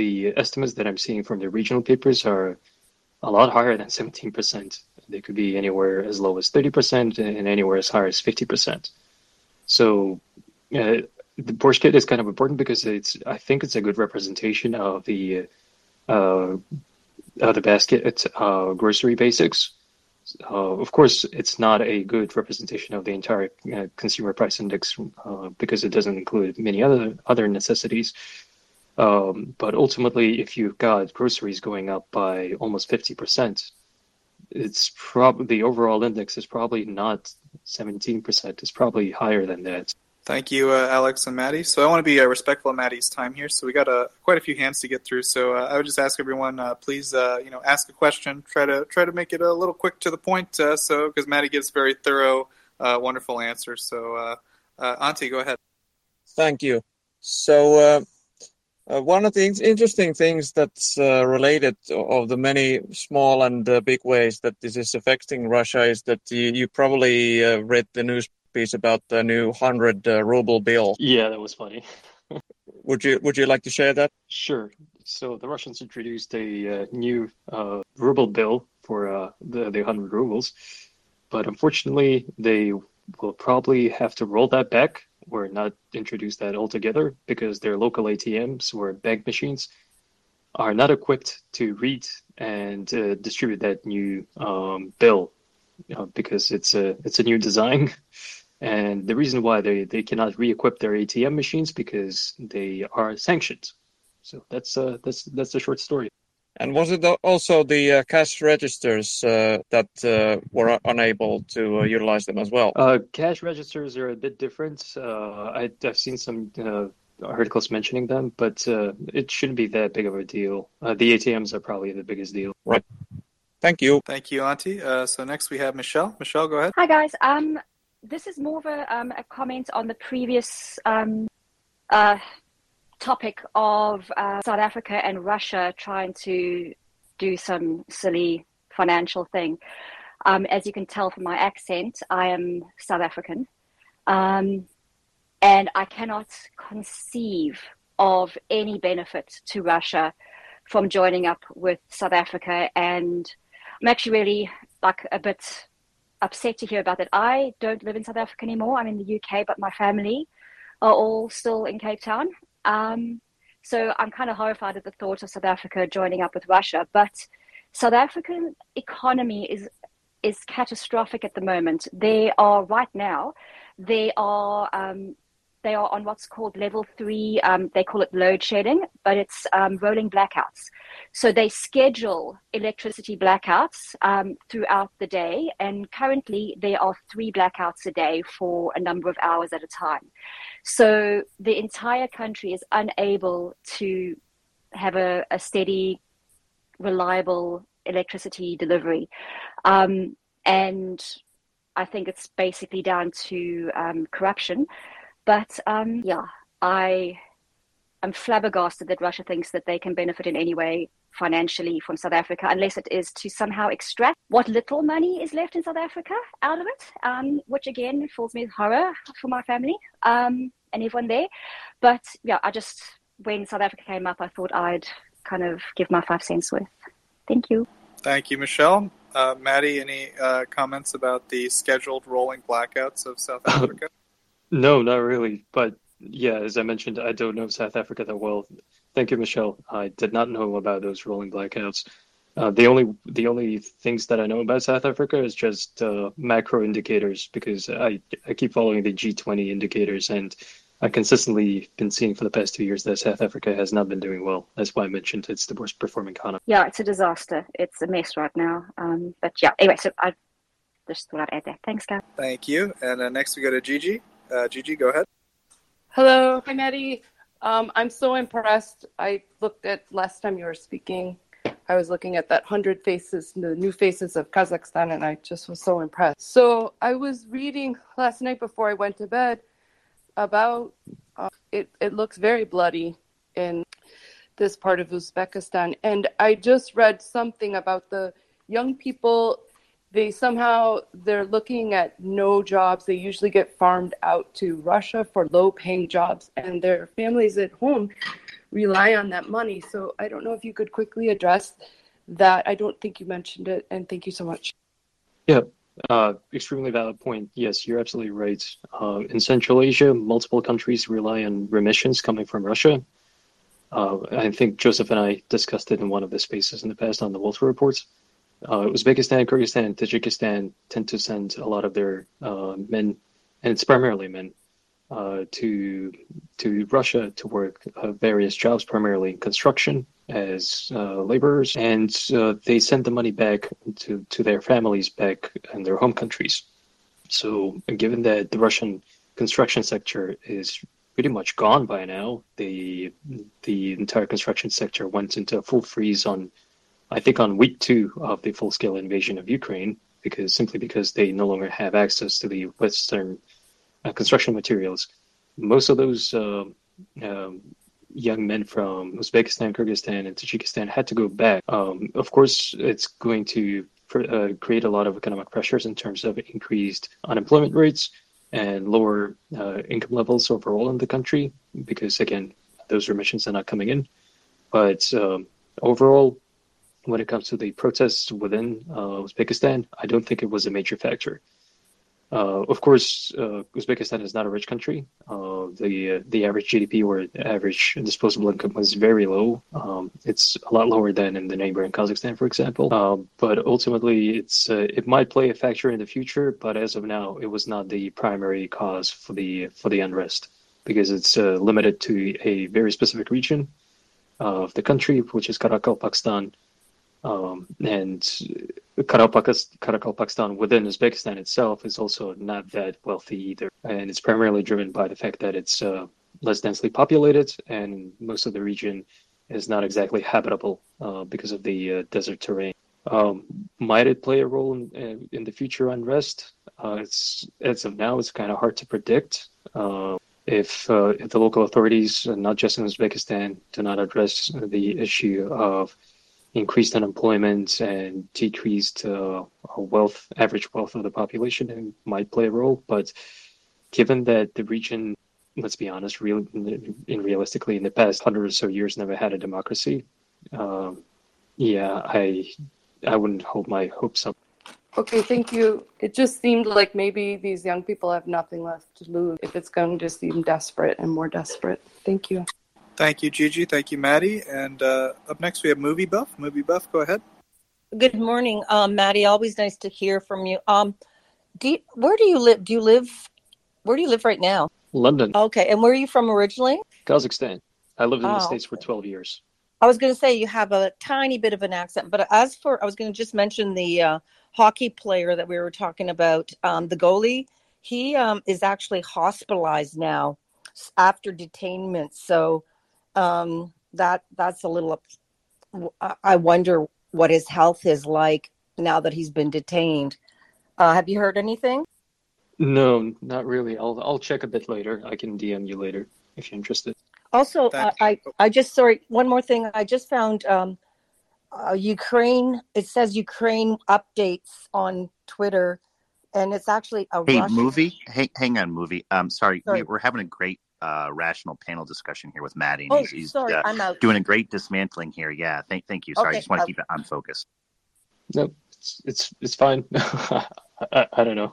the estimates that I'm seeing from the regional papers are a lot higher than 17%. They could be anywhere as low as 30% and anywhere as high as 50%. So uh, the Borscht kit is kind of important because it's I think it's a good representation of the uh, of the basket uh, grocery basics. Uh, of course, it's not a good representation of the entire uh, consumer price index uh, because it doesn't include many other other necessities. Um, but ultimately, if you've got groceries going up by almost fifty percent, it's probably the overall index is probably not seventeen percent. It's probably higher than that. Thank you, uh, Alex and Maddie. So I want to be uh, respectful of Maddie's time here. So we got uh, quite a few hands to get through. So uh, I would just ask everyone, uh, please, uh, you know, ask a question. Try to try to make it a little quick to the point. so because Maddie gives very thorough, wonderful answers. So Auntie, go ahead. Thank you. So one of the interesting things that's related of the many small and big ways that this is affecting Russia is that you, you probably read the news piece about the new hundred uh, ruble bill. Yeah, that was funny. would you Would you like to share that? Sure. So the Russians introduced a uh, new uh, ruble bill for uh, the the hundred rubles, but unfortunately they will probably have to roll that back or not introduce that altogether because their local ATMs or bank machines are not equipped to read and uh, distribute that new um, bill uh, because it's a it's a new design And the reason why they, they cannot re-equip their ATM machines because they are sanctioned. So that's uh, that's that's the short story. And was it also the uh, cash registers uh, that uh, were unable to uh, utilize them as well? Uh, cash registers are a bit different. Uh, I, have seen some articles mentioning them, but it shouldn't be that big of a deal. the ATMs are probably the biggest deal. Right. Thank you. Thank you, Antti. so next we have Michelle. Michelle, go ahead. Hi, guys. Um, this is more of a, um, a comment on the previous um, uh, topic of uh, South Africa and Russia trying to do some silly financial thing. Um, as you can tell from my accent, I am South African. Um, and I cannot conceive of any benefit to Russia from joining up with South Africa. And I'm actually really like a bit upset to hear about that. I don't live in South Africa anymore. I'm in the UK, but my family are all still in Cape Town. Um, so I'm kind of horrified at the thought of South Africa joining up with Russia. But South African economy is is catastrophic at the moment. They are right now. They are um, they are on what's called level three. Um, they call it load shedding, but it's um, rolling blackouts. So they schedule electricity blackouts um, throughout the day, and currently there are three blackouts a day for a number of hours at a time. So the entire country is unable to have a, a steady, reliable electricity delivery. Um, and I think it's basically down to um, corruption. But um, yeah, I am flabbergasted that Russia thinks that they can benefit in any way financially from South Africa, unless it is to somehow extract what little money is left in South Africa out of it, um, which again fills me with horror for my family um, and everyone there. But yeah, I just, when South Africa came up, I thought I'd kind of give my five cents worth. Thank you. Thank you, Michelle. Uh, Maddie, any uh, comments about the scheduled rolling blackouts of South Africa? No, not really. But yeah, as I mentioned, I don't know South Africa that well. Thank you, Michelle. I did not know about those rolling blackouts. Uh, the only the only things that I know about South Africa is just uh, macro indicators because I I keep following the G20 indicators and I consistently been seeing for the past two years that South Africa has not been doing well. That's why I mentioned it's the worst performing economy. Yeah, it's a disaster. It's a mess right now. Um, but yeah, anyway, so I just thought I'd add that. Thanks, guys. Thank you. And uh, next we go to Gigi. Uh, Gigi, go ahead. Hello, hi Maddie. Um, I'm so impressed. I looked at last time you were speaking. I was looking at that hundred faces, the new faces of Kazakhstan, and I just was so impressed. So I was reading last night before I went to bed about uh, it. It looks very bloody in this part of Uzbekistan, and I just read something about the young people they somehow they're looking at no jobs they usually get farmed out to russia for low paying jobs and their families at home rely on that money. So I don't know if you could quickly address that. I don't think you mentioned it, and thank you so much. Yeah, uh, extremely valid point. Yes, you're absolutely right. Uh, in Central Asia, multiple countries rely on remissions coming from Russia. Uh, I think Joseph and I discussed it in one of the spaces in the past on the Walter reports. Uh, Uzbekistan, Kyrgyzstan, Tajikistan tend to send a lot of their uh, men, and it's primarily men, uh, to to Russia to work uh, various jobs, primarily in construction as uh, laborers, and uh, they send the money back to, to their families back in their home countries. So, given that the Russian construction sector is pretty much gone by now, the the entire construction sector went into a full freeze on, I think, on week two of the full scale invasion of Ukraine, because simply because they no longer have access to the Western uh, construction materials. Most of those uh, um, young men from Uzbekistan, Kyrgyzstan, and Tajikistan had to go back. Um, of course, it's going to uh, create a lot of economic pressures in terms of increased unemployment rates and lower uh, income levels overall in the country, because again, those remissions are not coming in. But um, overall, when it comes to the protests within uh, Uzbekistan, I don't think it was a major factor. Uh, of course, uh, Uzbekistan is not a rich country. Uh, the uh, the average GDP or average disposable income was very low. Um, it's a lot lower than in the neighboring Kazakhstan, for example. Um, but ultimately, it's uh, it might play a factor in the future. But as of now, it was not the primary cause for the for the unrest because it's uh, limited to a very specific region of the country, which is Karakalpakstan. Um, and Karakalpakstan within Uzbekistan itself is also not that wealthy either. And it's primarily driven by the fact that it's uh, less densely populated and most of the region is not exactly habitable uh, because of the uh, desert terrain. Um, might it play a role in, uh, in the future unrest? Uh, it's as of now, it's kind of hard to predict. Uh, if, if the local authorities, not just in Uzbekistan, do not address the issue of increased unemployment and decreased uh, wealth, average wealth of the population, might play a role. But given that the region, let's be honest, real in realistically in the past hundred or so years never had a democracy, um, yeah, I I wouldn't hold my hopes up. Okay, thank you. It just seemed like maybe these young people have nothing left to lose if it's going to seem desperate and more desperate. Thank you. Thank you, Gigi. Thank you, Maddie. And uh, up next, we have Movie Buff. Movie Buff, go ahead. Good morning, um, Maddie. Always nice to hear from you. Um, do you, where do you live? Do you live? Where do you live right now? London. Okay, and where are you from originally? Kazakhstan. I lived in oh, the states for twelve years. I was going to say you have a tiny bit of an accent, but as for I was going to just mention the uh, hockey player that we were talking about, um, the goalie. He um, is actually hospitalized now after detainment. So um, that that's a little. I wonder what his health is like now that he's been detained. Uh, have you heard anything? No, not really. I'll I'll check a bit later. I can DM you later if you're interested. Also, uh, I I just sorry one more thing. I just found um, uh, Ukraine. It says Ukraine updates on Twitter, and it's actually a hey Russian... movie. Hey, hang on, movie. Um, sorry, sorry. We, are having a great uh, rational panel discussion here with Maddie. Oh, he's, he's sorry, uh, I'm out. doing a great dismantling here. Yeah, thank thank you. Sorry, okay, I just want to keep it on focus. No, it's it's, it's fine. I, I, don't know.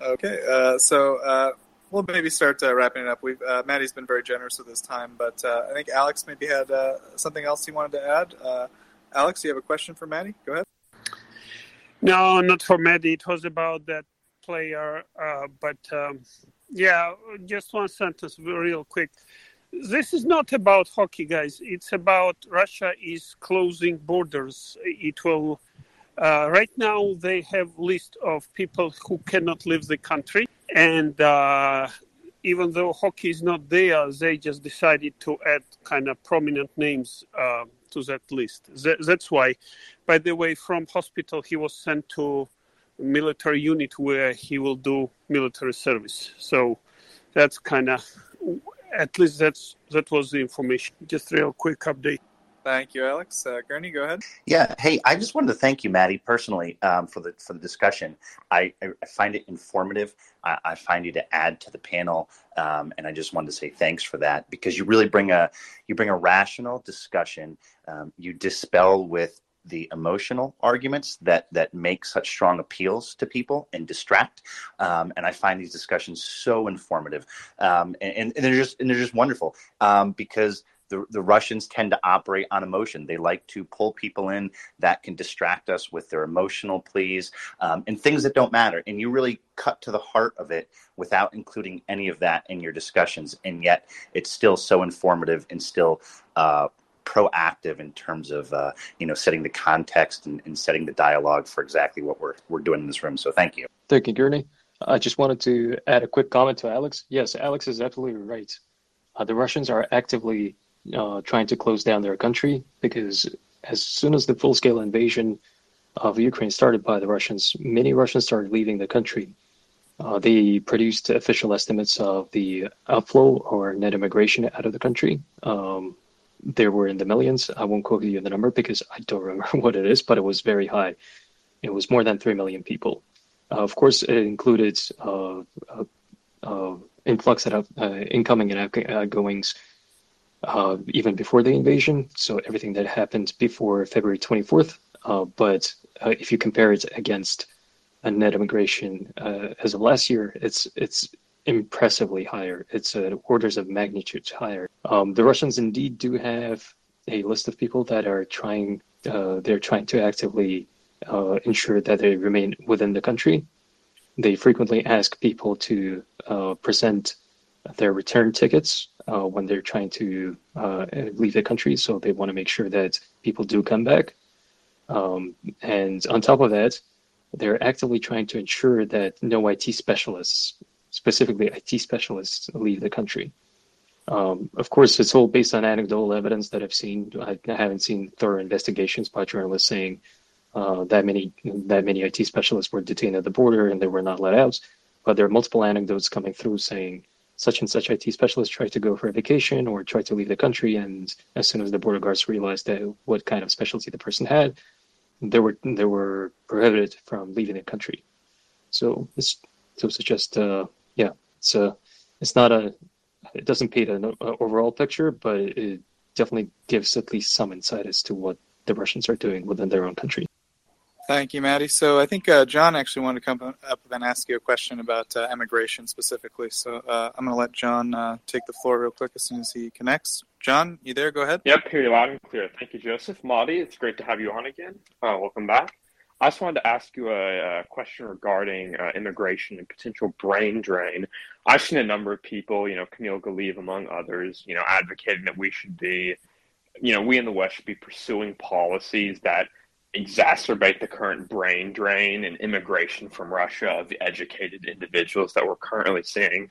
Okay, uh, so uh, we'll maybe start uh, wrapping it up. We've uh, Maddie's been very generous with his time, but I think Alex maybe had something else he wanted to add. Alex, you have a question for Maddie? Go ahead. No, not for Maddie. It was about that player, but. Um, yeah, just one sentence, real quick. This is not about hockey, guys. It's about Russia is closing borders. It will. Uh, right now, they have list of people who cannot leave the country, and uh, even though hockey is not there, they just decided to add kind of prominent names uh, to that list. That, that's why. By the way, from hospital, he was sent to military unit where he will do military service. So that's kind of, at least that's that was the information. Just real quick update. Thank you, Alex. Uh, Gurney, go ahead. Yeah. Hey, I just wanted to thank you, Maddie, personally, um, for the for the discussion. I, I, I find it informative. I, I, find you to add to the panel, um, and I just wanted to say thanks for that because you really bring a you bring a rational discussion. Um, you dispel with the emotional arguments that that make such strong appeals to people and distract. Um, and I find these discussions so informative, um, and, and, they're just and they're just wonderful um, because the, the Russians tend to operate on emotion. They like to pull people in that can distract us with their emotional pleas um, and things that don't matter. And you really cut to the heart of it without including any of that in your discussions. And yet it's still so informative and still uh, proactive in terms of uh, you know setting the context and, and, setting the dialogue for exactly what we're we're doing in this room. So thank you. Thank you, Gurney. I just wanted to add a quick comment to Alex. Yes, Alex is absolutely right. Uh, the Russians are actively uh, trying to close down their country because as soon as the full-scale invasion of Ukraine started by the Russians, many Russians started leaving the country. Uh, they produced official estimates of the outflow or net immigration out of the country. Um, there were in the millions. I won't quote you the number because I don't remember what it is, but it was very high. It was more than 3 million people. Uh, of course, it included uh, uh, uh influx of uh, incoming and outgoings uh, even before the invasion. So everything that happened before February 24th. but if you compare it against a net immigration as of last year, it's it's impressively higher. It's uh, orders of magnitude higher. Um, the Russians indeed do have a list of people that are trying. Uh, they're trying to actively uh, ensure that they remain within the country. They frequently ask people to uh, present their return tickets uh, when they're trying to uh, leave the country. So they want to make sure that people do come back. Um, and on top of that, they're actively trying to ensure that no IT specialists specifically IT specialists leave the country. Um, of course, it's all based on anecdotal evidence that I've seen. I, I haven't seen thorough investigations by journalists saying uh, that many that many IT specialists were detained at the border and they were not let out. But there are multiple anecdotes coming through saying such and such IT specialists tried to go for a vacation or tried to leave the country, and as soon as the border guards realized that what kind of specialty the person had, they were they were prohibited from leaving the country. So it's so it's just uh, yeah, it's a, it's not a, it doesn't paint an overall picture, but it definitely gives at least some insight as to what the Russians are doing within their own country. Thank you, Maddie. So I think uh, John actually wanted to come up and ask you a question about uh, immigration specifically. So uh, I'm going to let John uh, take the floor real quick as soon as he connects. John, you there? Go ahead. Yep, hear you loud and clear. Thank you, Joseph. Maddie, it's great to have you on again. Uh, welcome back. I just wanted to ask you a, a question regarding uh, immigration and potential brain drain. I've seen a number of people, you know, Kamil Galeev among others, you know, advocating that we should be, you know, we in the West should be pursuing policies that exacerbate the current brain drain and immigration from Russia of the educated individuals that we're currently seeing.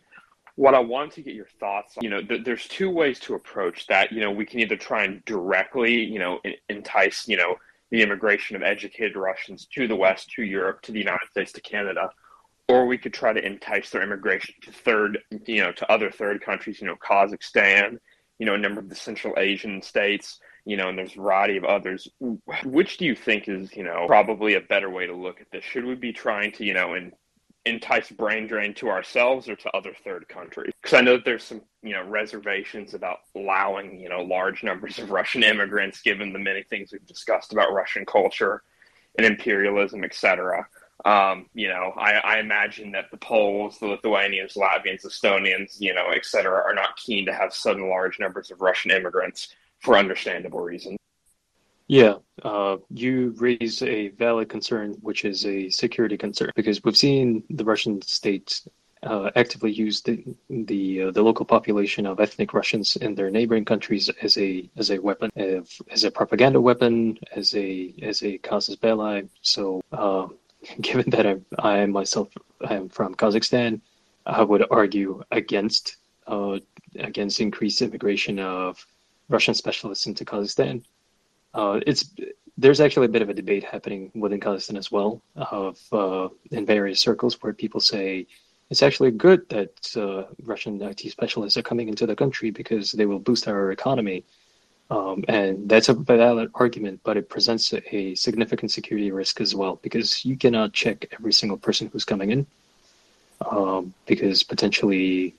What I wanted to get your thoughts on, you know, th- there's two ways to approach that. You know, we can either try and directly, you know, entice, you know, the immigration of educated Russians to the West, to Europe, to the United States, to Canada, or we could try to entice their immigration to third, you know, to other third countries, you know, Kazakhstan, you know, a number of the Central Asian states, you know, and there's a variety of others. Which do you think is, you know, probably a better way to look at this? Should we be trying to, you know, and entice brain drain to ourselves or to other third countries? Because I know that there's some, you know, reservations about allowing, you know, large numbers of Russian immigrants, given the many things we've discussed about Russian culture and imperialism, etc. Um, you know, I, I, imagine that the Poles, the Lithuanians, Latvians, Estonians, you know, et cetera, are not keen to have sudden large numbers of Russian immigrants for understandable reasons. Yeah, uh, you raise a valid concern, which is a security concern, because we've seen the Russian state uh, actively use the the, uh, the local population of ethnic Russians in their neighboring countries as a as a weapon, as a propaganda weapon, as a as a casus belli. So, uh, given that I, I myself am from Kazakhstan, I would argue against uh, against increased immigration of Russian specialists into Kazakhstan uh, it's there's actually a bit of a debate happening within Kazakhstan as well, of uh, in various circles where people say it's actually good that uh, Russian IT specialists are coming into the country because they will boost our economy. Um, and that's a valid argument, but it presents a significant security risk as well because you cannot check every single person who's coming in um, because potentially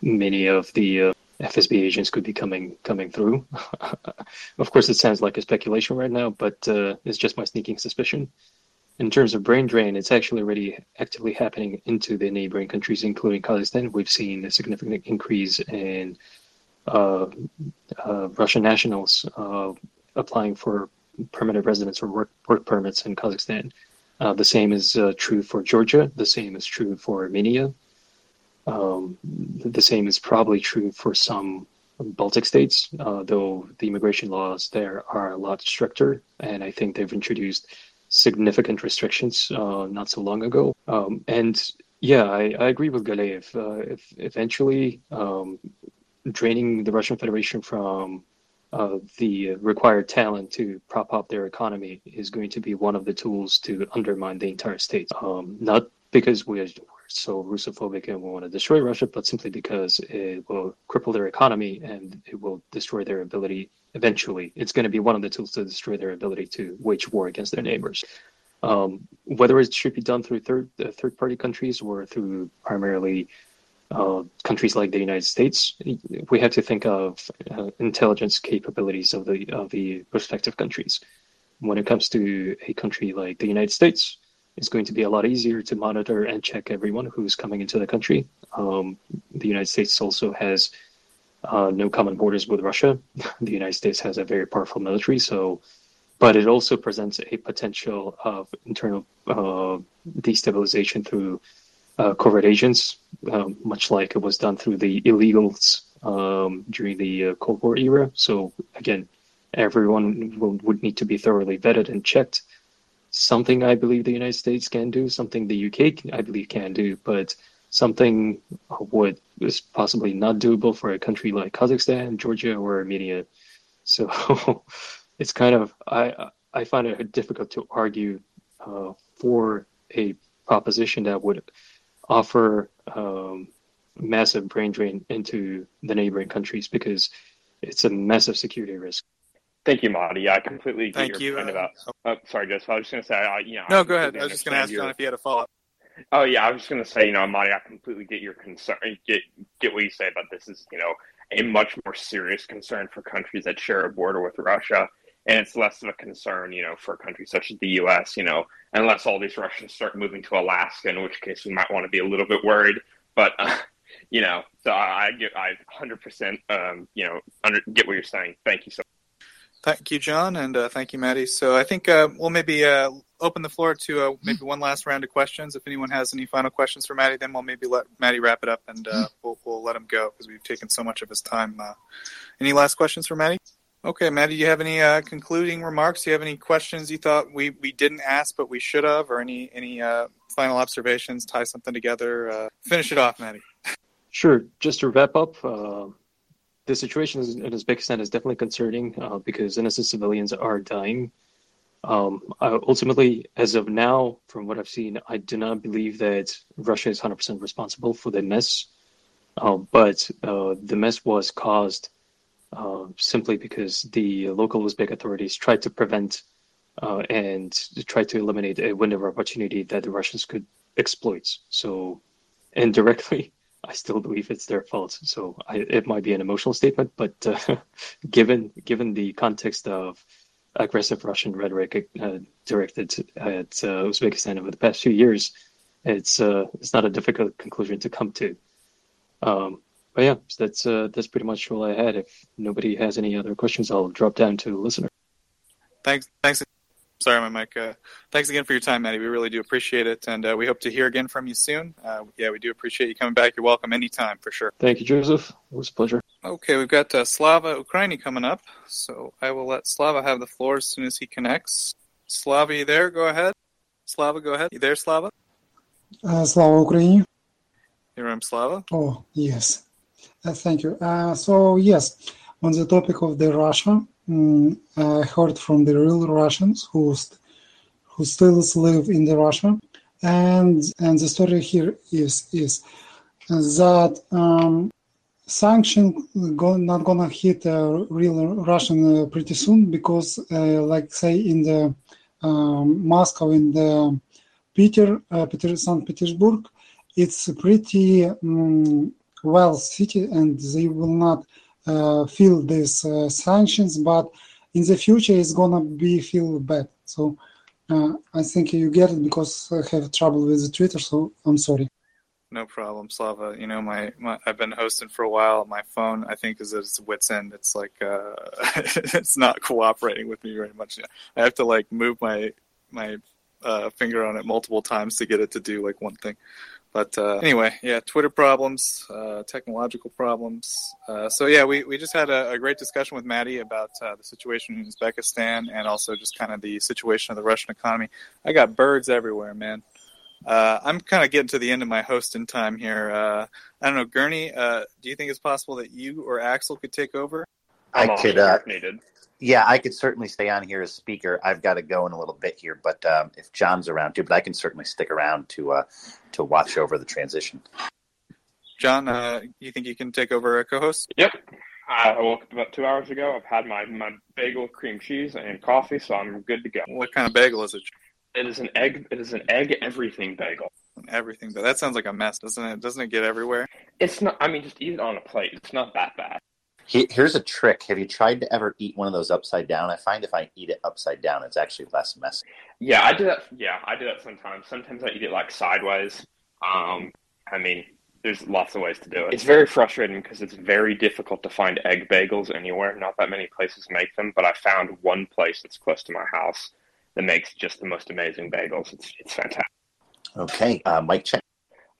many of the uh, FSB agents could be coming coming through. of course, it sounds like a speculation right now, but uh, it's just my sneaking suspicion. In terms of brain drain, it's actually already actively happening into the neighboring countries, including Kazakhstan. We've seen a significant increase in uh, uh, Russian nationals uh, applying for permanent residence or work, work permits in Kazakhstan. Uh, the same is uh, true for Georgia. The same is true for Armenia. Um, the same is probably true for some Baltic states, uh, though the immigration laws there are a lot stricter, and I think they've introduced significant restrictions uh, not so long ago. Um, and yeah, I, I, agree with Galeev. Uh, if eventually um, draining the Russian Federation from uh, the required talent to prop up their economy is going to be one of the tools to undermine the entire state. Um, not because we are so Russophobic and we want to destroy Russia, but simply because it will cripple their economy and it will destroy their ability. Eventually, it's going to be one of the tools to destroy their ability to wage war against their neighbors. Um, whether it should be done through third uh, third party countries or through primarily uh, countries like the United States, we have to think of uh, intelligence capabilities of the of the respective countries. When it comes to a country like the United States, it's going to be a lot easier to monitor and check everyone who's coming into the country. Um, the United States also has uh, no common borders with Russia. the United States has a very powerful military, so but it also presents a potential of internal uh, destabilization through uh, covert agents, um, much like it was done through the illegals um, during the uh, Cold War era. So again, everyone will, would need to be thoroughly vetted and checked. Something I believe the United States can do, something the UK I believe can do, but something what is possibly not doable for a country like Kazakhstan, Georgia, or Armenia. So it's kind of I I find it difficult to argue uh, for a proposition that would offer um, massive brain drain into the neighboring countries because it's a massive security risk. Thank you. Yeah, I completely get Thank your you. point Uh, about. Oh, sorry, Joseph. I was just going to say, I, you know. No, go ahead. I was just going to ask your- John if he had a follow up. Oh yeah, I was just gonna say, you know, Marty, I completely get your concern. Get get what you say about this is, you know, a much more serious concern for countries that share a border with Russia, and it's less of a concern, you know, for countries such as the U.S. You know, unless all these Russians start moving to Alaska, in which case we might want to be a little bit worried. But uh, you know, so I, I get, I 100%, um, you know, under, get what you're saying. Thank you so. Thank you, John, and uh, thank you, Maddie. So I think uh, we'll maybe uh, open the floor to uh, maybe one last round of questions. If anyone has any final questions for Maddie, then we'll maybe let Maddie wrap it up, and uh, we'll, we'll let him go because we've taken so much of his time. Uh, any last questions for Maddie? Okay, Maddie, do you have any uh, concluding remarks? Do you have any questions you thought we, we didn't ask but we should have, or any any uh, final observations? Tie something together. Uh, finish it off, Maddie. Sure. Just to wrap up, uh, the situation in Uzbekistan is definitely concerning uh, because innocent civilians are dying. Um, ultimately, as of now, from what I've seen, I do not believe that Russia is 100% responsible for the mess. Uh, but uh, the mess was caused uh, simply because the local Uzbek authorities tried to prevent uh, and tried to eliminate a window of opportunity that the Russians could exploit. So, indirectly, I still believe it's their fault. So I, it might be an emotional statement, but uh, given given the context of aggressive Russian rhetoric uh, directed at uh, Uzbekistan over the past few years, it's uh, it's not a difficult conclusion to come to. Um, but yeah, that's uh, that's pretty much all I had. If nobody has any other questions, I'll drop down to the listener. Thanks. Thanks. Sorry, my mic. Uh, thanks again for your time, Maddie. We really do appreciate it, and uh, we hope to hear again from you soon. Uh, yeah, we do appreciate you coming back. You're welcome anytime for sure. Thank you, Joseph. It was a pleasure. Okay, we've got uh, Slava Ukraini coming up, so I will let Slava have the floor as soon as he connects. Slava, you there? Go ahead. Slava, go ahead. You there, Slava? Uh, Slava Ukraini. Here I'm Slava. Oh, yes. Uh, thank you. Uh, so, yes, on the topic of the Russia, I heard from the real Russians who, st- who still live in the Russia. And, and the story here is, is that um, sanction go, not gonna hit uh, real Russian uh, pretty soon because, uh, like say in the um, Moscow in the Peter, uh, Peter St. Petersburg, it's a pretty um, well city and they will not feel these uh, sanctions, but in the future it's gonna be feel bad. So I think you get it because I have trouble with Twitter, so I'm sorry. No problem, Slava. You know, my, my I've been hosting for a while. My phone, I think, is at its wits end. It's like uh, it's not cooperating with me very much. I have to like move my my uh, finger on it multiple times to get it to do like one thing. But uh, anyway, yeah, Twitter problems, uh, technological problems. Uh, so yeah, we, we just had a, a great discussion with Maddie about uh, the situation in Uzbekistan and also just kind of the situation of the Russian economy. I got birds everywhere, man. Uh, I'm kind of getting to the end of my hosting time here. Uh, I don't know, Gurney. Uh, do you think it's possible that you or Axel could take over? I I'm could. on Uh, needed. Yeah, I could certainly stay on here as speaker. I've got to go in a little bit here, but um, if John's around too, but I can certainly stick around to uh, to watch over the transition. John, uh, you think you can take over a co-host? Yep. I woke up about two hours ago. I've had my, my bagel, cream cheese, and coffee, so I'm good to go. What kind of bagel is it? It is an egg. It is an egg everything bagel. Everything, but that sounds like a mess, doesn't it? Doesn't it get everywhere? It's not. I mean, just eat it on a plate. It's not that bad. He, here's a trick. Have you tried to ever eat one of those upside down? I find if I eat it upside down, it's actually less messy. Yeah, I do that. Yeah, I do that sometimes. Sometimes I eat it like sideways. Um, I mean, there's lots of ways to do it. It's very frustrating because it's very difficult to find egg bagels anywhere. Not that many places make them, but I found one place that's close to my house that makes just the most amazing bagels. It's it's fantastic. Okay, uh, Mike check.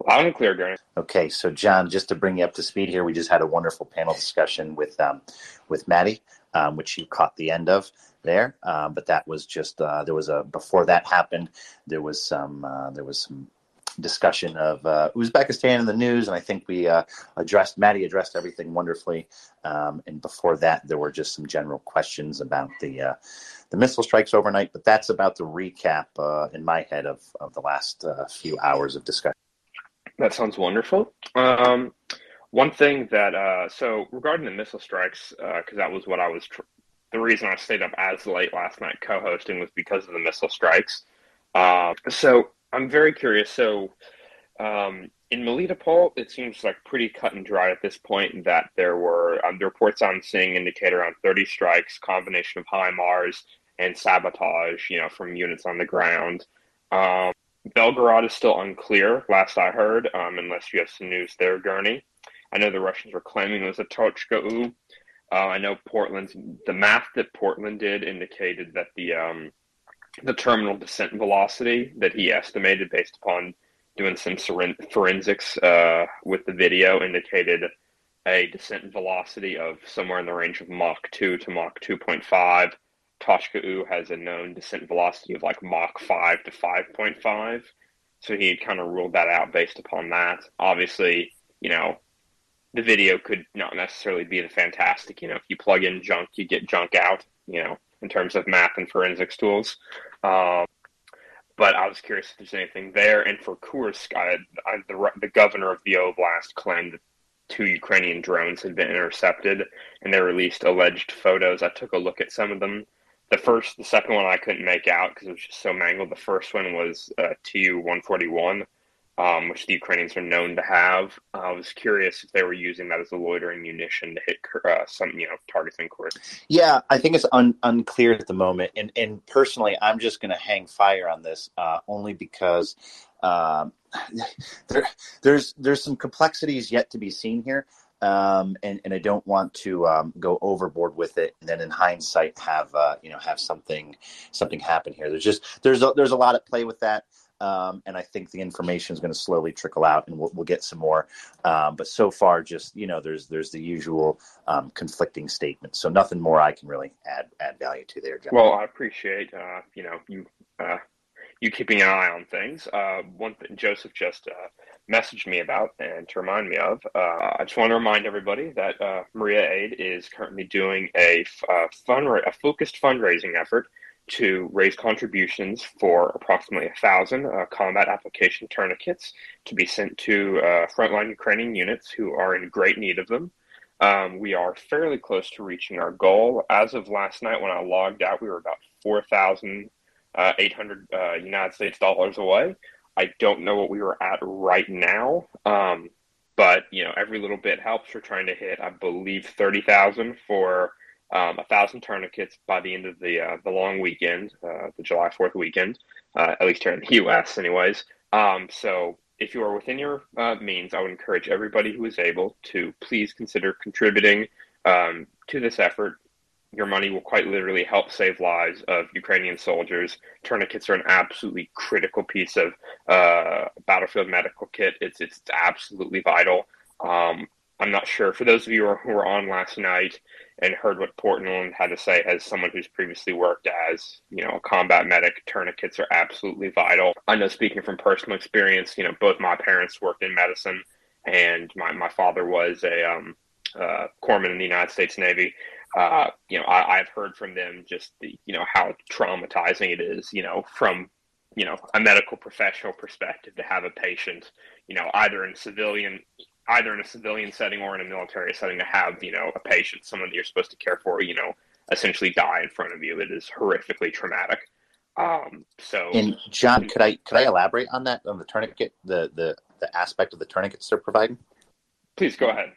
Loud and clear, Gurney. Okay, so John, just to bring you up to speed here, we just had a wonderful panel discussion with um, with Maddie, um, which you caught the end of there. Um, but that was just uh, there was a before that happened, there was some uh, there was some discussion of uh, Uzbekistan in the news, and I think we uh, addressed Maddie addressed everything wonderfully. Um, and before that, there were just some general questions about the uh, the missile strikes overnight. But that's about the recap uh, in my head of of the last uh, few hours of discussion. That sounds wonderful. Um, one thing that uh, so regarding the missile strikes, because that was what I was. Tr- the reason I stayed up as late last night co-hosting was because of the missile strikes. Uh, so I'm very curious. So um, in Melitopol, it seems like pretty cut and dry at this point that there were um, the reports I'm seeing indicate around 30 strikes, combination of HIMARS and sabotage, you know, from units on the ground. Um, Belgorod is still unclear, last I heard, um, unless you have some news there, Gurney. I know the Russians were claiming it was a Tochka. Uh, I know Portland's the math that Portland did indicated that the um, the terminal descent velocity that he estimated based upon doing some forensics uh, with the video indicated a descent velocity of somewhere in the range of Mach 2 to Mach 2.5. Tochka has a known descent velocity of like Mach 5 to 5.5. So he had kind of ruled that out based upon that. Obviously, you know, the video could not necessarily be the fantastic. You know, if you plug in junk, you get junk out, you know, in terms of math and forensics tools. Um, but I was curious if there's anything there. And for Kursk, I, I, the, the governor of the Oblast claimed that two Ukrainian drones had been intercepted and they released alleged photos. I took a look at some of them. The first, the second one I couldn't make out because it was just so mangled. The first one was uh, Tu 141, um, which the Ukrainians are known to have. I was curious if they were using that as a loitering munition to hit uh, some, you know, targets in. Yeah, I think it's un- unclear at the moment, and and personally, I'm just going to hang fire on this uh, only because um, there there's there's some complexities yet to be seen here. Um, and, and I don't want to um, go overboard with it, and then in hindsight have uh, you know have something something happen here. There's just there's a, there's a lot at play with that. Um, and I think the information is going to slowly trickle out, and we'll, we'll get some more. Um, but so far, just you know, there's there's the usual um, conflicting statements. So nothing more I can really add add value to there, John. Well, I appreciate uh, you know you uh, you keeping an eye on things. Uh, one thing Joseph just uh, messaged me about and to remind me of. Uh, I just want to remind everybody that uh, Maria Aid is currently doing a uh, fund a focused fundraising effort to raise contributions for approximately a thousand uh, combat application tourniquets to be sent to uh, frontline Ukrainian units who are in great need of them. Um, we are fairly close to reaching our goal. As of last night, when I logged out, we were about 4,800 uh, United States dollars away. I don't know what we were at right now, um, but you know, every little bit helps. We're trying to hit, I believe, 30,000 for um, a thousand tourniquets by the end of the uh, the long weekend, uh, the July Fourth weekend, uh, at least here in the U.S. Anyways, um, so if you are within your uh, means, I would encourage everybody who is able to please consider contributing um, to this effort. Your money will quite literally help save lives of Ukrainian soldiers. Tourniquets are an absolutely critical piece of uh, battlefield medical kit. It's it's absolutely vital. Um, I'm not sure for those of you who were on last night and heard what Portland had to say as someone who's previously worked as, you know, a combat medic, tourniquets are absolutely vital. I know speaking from personal experience, you know, both my parents worked in medicine and my, my father was a um, uh, corpsman in the United States Navy. Uh, you know, I, I've heard from them just the, you know, how traumatizing it is, you know, from, you know, a medical professional perspective to have a patient, you know, either in civilian either in a civilian setting or in a military setting to have you know a patient, someone that you're supposed to care for, you know, essentially die in front of you. It is horrifically traumatic. Um, so, and John, could I could I elaborate on that on the tourniquet, the the the aspect of the tourniquets they're providing? Please go ahead.